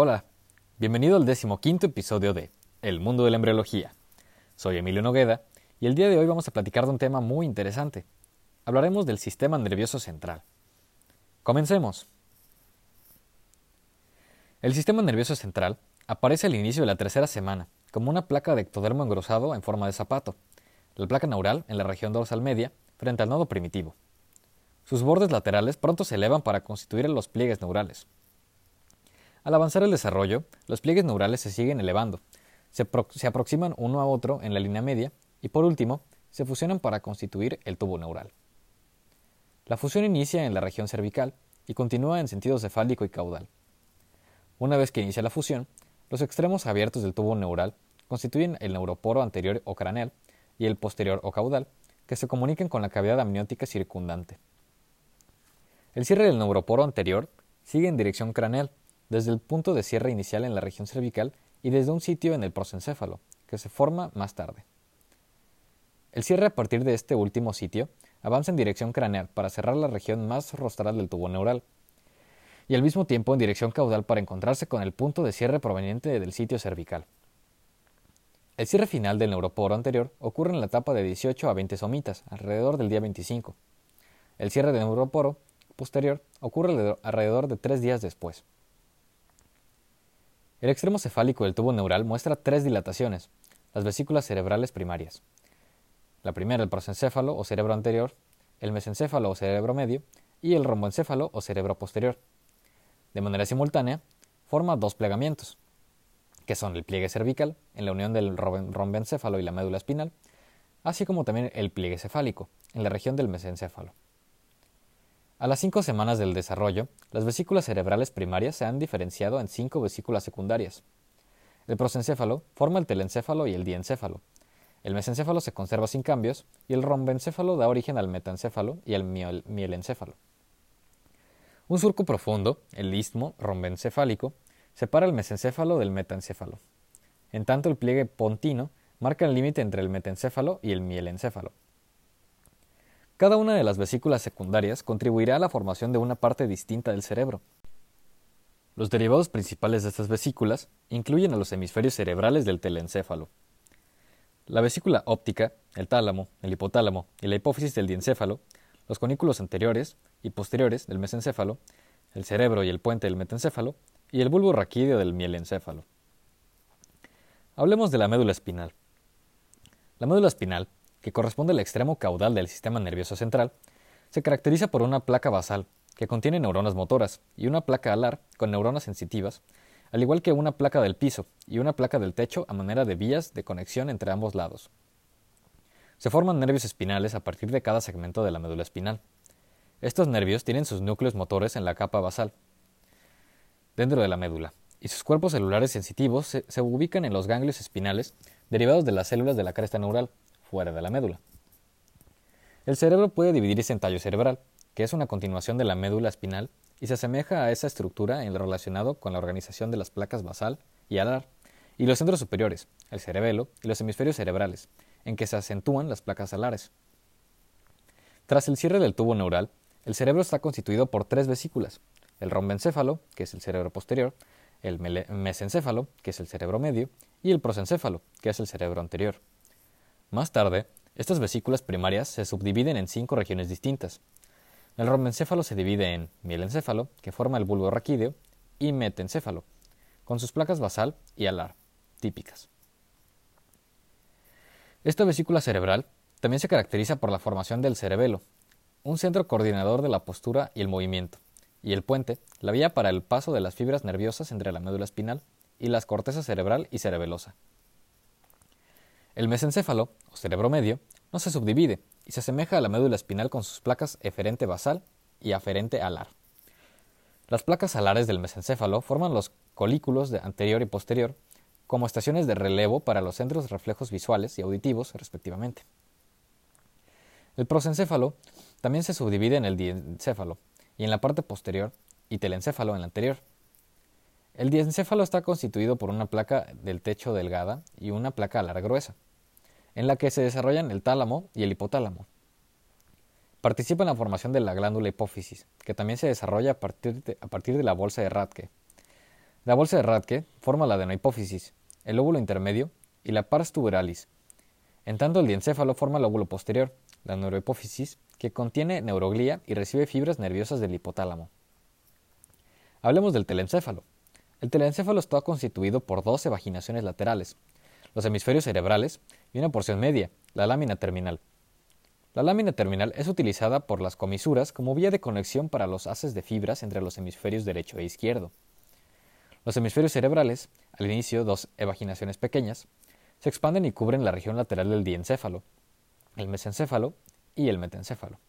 Hola, bienvenido al decimoquinto episodio de El mundo de la embriología. Soy Emilio Nogueda y el día de hoy vamos a platicar de un tema muy interesante. Hablaremos del sistema nervioso central. Comencemos. El sistema nervioso central aparece al inicio de la tercera semana como una placa de ectodermo engrosado en forma de zapato, la placa neural en la región dorsal media frente al nodo primitivo. Sus bordes laterales pronto se elevan para constituir los pliegues neurales. Al avanzar el desarrollo, los pliegues neurales se siguen elevando, se, aproximan uno a otro en la línea media y por último se fusionan para constituir el tubo neural. La fusión inicia en la región cervical y continúa en sentido cefálico y caudal. Una vez que inicia la fusión, los extremos abiertos del tubo neural constituyen el neuroporo anterior o craneal y el posterior o caudal, que se comunican con la cavidad amniótica circundante. El cierre del neuroporo anterior sigue en dirección craneal desde el punto de cierre inicial en la región cervical y desde un sitio en el prosencéfalo, que se forma más tarde. El cierre a partir de este último sitio avanza en dirección craneal para cerrar la región más rostral del tubo neural, y al mismo tiempo en dirección caudal para encontrarse con el punto de cierre proveniente del sitio cervical. El cierre final del neuroporo anterior ocurre en la etapa de 18 a 20 somitas, alrededor del día 25. El cierre del neuroporo posterior ocurre alrededor de tres días después. El extremo cefálico del tubo neural muestra tres dilataciones, las vesículas cerebrales primarias. La primera, el prosencéfalo o cerebro anterior, el mesencéfalo o cerebro medio y el romboencéfalo o cerebro posterior. De manera simultánea, forma dos plegamientos, que son el pliegue cervical, en la unión del rombencéfalo y la médula espinal, así como también el pliegue cefálico, en la región del mesencéfalo. A las cinco semanas del desarrollo, las vesículas cerebrales primarias se han diferenciado en cinco vesículas secundarias. El prosencéfalo forma el telencéfalo y el diencéfalo. El mesencéfalo se conserva sin cambios y el rombencéfalo da origen al metancéfalo y al mielencéfalo. Un surco profundo, el istmo rombencefálico, separa el mesencéfalo del metancéfalo. En tanto, el pliegue pontino marca el límite entre el metencéfalo y el mielencéfalo. Cada una de las vesículas secundarias contribuirá a la formación de una parte distinta del cerebro. Los derivados principales de estas vesículas incluyen a los hemisferios cerebrales del telencéfalo. La vesícula óptica, el tálamo, el hipotálamo y la hipófisis del diencéfalo, los conículos anteriores y posteriores del mesencéfalo, el cerebro y el puente del metencéfalo y el bulbo raquídeo del mielencéfalo. Hablemos de la médula espinal. La médula espinal que corresponde al extremo caudal del sistema nervioso central, se caracteriza por una placa basal, que contiene neuronas motoras, y una placa alar, con neuronas sensitivas, al igual que una placa del piso y una placa del techo a manera de vías de conexión entre ambos lados. Se forman nervios espinales a partir de cada segmento de la médula espinal. Estos nervios tienen sus núcleos motores en la capa basal, dentro de la médula, y sus cuerpos celulares sensitivos se, ubican en los ganglios espinales derivados de las células de la cresta neural, fuera de la médula. El cerebro puede dividirse en tallo cerebral, que es una continuación de la médula espinal y se asemeja a esa estructura en lo relacionado con la organización de las placas basal y alar, y los centros superiores, el cerebelo y los hemisferios cerebrales, en que se acentúan las placas alares. Tras el cierre del tubo neural, el cerebro está constituido por tres vesículas, el rombencéfalo, que es el cerebro posterior, el mesencéfalo, que es el cerebro medio, y el prosencéfalo, que es el cerebro anterior. Más tarde, estas vesículas primarias se subdividen en cinco regiones distintas. El rombencéfalo se divide en mielencéfalo, que forma el bulbo raquídeo, y metencéfalo, con sus placas basal y alar, típicas. Esta vesícula cerebral también se caracteriza por la formación del cerebelo, un centro coordinador de la postura y el movimiento, y el puente, la vía para el paso de las fibras nerviosas entre la médula espinal y las cortezas cerebral y cerebelosa. El mesencéfalo, o cerebro medio, no se subdivide y se asemeja a la médula espinal con sus placas eferente basal y aferente alar. Las placas alares del mesencéfalo forman los colículos de anterior y posterior como estaciones de relevo para los centros reflejos visuales y auditivos, respectivamente. El prosencéfalo también se subdivide en el diencéfalo y en la parte posterior y telencéfalo en la anterior. El diencéfalo está constituido por una placa del techo delgada y una placa alar gruesa en la que se desarrollan el tálamo y el hipotálamo. Participa en la formación de la glándula hipófisis, que también se desarrolla a partir de, la bolsa de Radke. La bolsa de Radke forma la adenohipófisis, el lóbulo intermedio y la pars tuberalis. En tanto, el diencéfalo forma el lóbulo posterior, la neurohipófisis, que contiene neuroglía y recibe fibras nerviosas del hipotálamo. Hablemos del telencéfalo. El telencéfalo está constituido por 12 vaginaciones laterales, los hemisferios cerebrales y una porción media, la lámina terminal. La lámina terminal es utilizada por las comisuras como vía de conexión para los haces de fibras entre los hemisferios derecho e izquierdo. Los hemisferios cerebrales, al inicio dos evaginaciones pequeñas, se expanden y cubren la región lateral del diencéfalo, el mesencéfalo y el metencéfalo.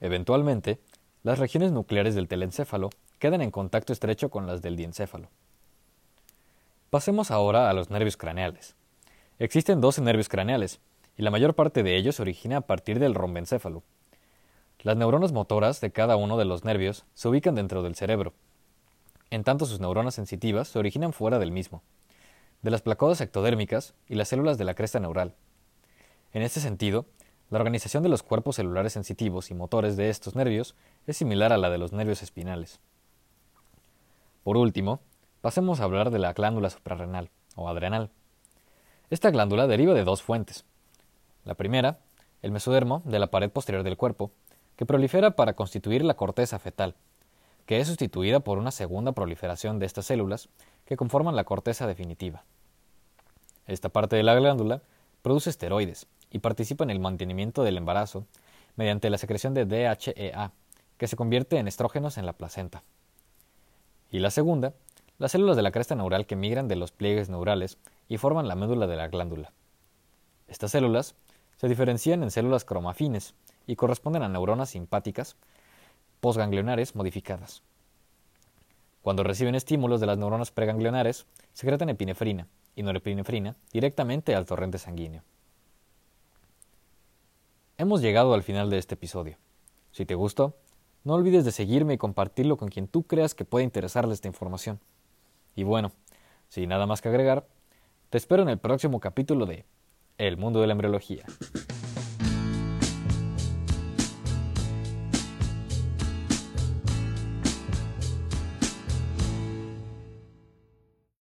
Eventualmente, las regiones nucleares del telencéfalo quedan en contacto estrecho con las del diencéfalo. Pasemos ahora a los nervios craneales. Existen 12 nervios craneales, y la mayor parte de ellos se origina a partir del rombencéfalo. Las neuronas motoras de cada uno de los nervios se ubican dentro del cerebro. En tanto sus neuronas sensitivas se originan fuera del mismo, de las placodas ectodérmicas y las células de la cresta neural. En este sentido, la organización de los cuerpos celulares sensitivos y motores de estos nervios es similar a la de los nervios espinales. Por último, pasemos a hablar de la glándula suprarrenal o adrenal. Esta glándula deriva de dos fuentes. La primera, el mesodermo de la pared posterior del cuerpo, que prolifera para constituir la corteza fetal, que es sustituida por una segunda proliferación de estas células que conforman la corteza definitiva. Esta parte de la glándula produce esteroides y participa en el mantenimiento del embarazo mediante la secreción de DHEA, que se convierte en estrógenos en la placenta y la segunda, las células de la cresta neural que migran de los pliegues neurales y forman la médula de la glándula. Estas células se diferencian en células cromafines y corresponden a neuronas simpáticas posganglionares modificadas. Cuando reciben estímulos de las neuronas preganglionares, secretan epinefrina y norepinefrina directamente al torrente sanguíneo. Hemos llegado al final de este episodio. Si te gustó, no olvides de seguirme y compartirlo con quien tú creas que puede interesarle esta información. Y bueno, sin nada más que agregar, te espero en el próximo capítulo de El mundo de la embriología.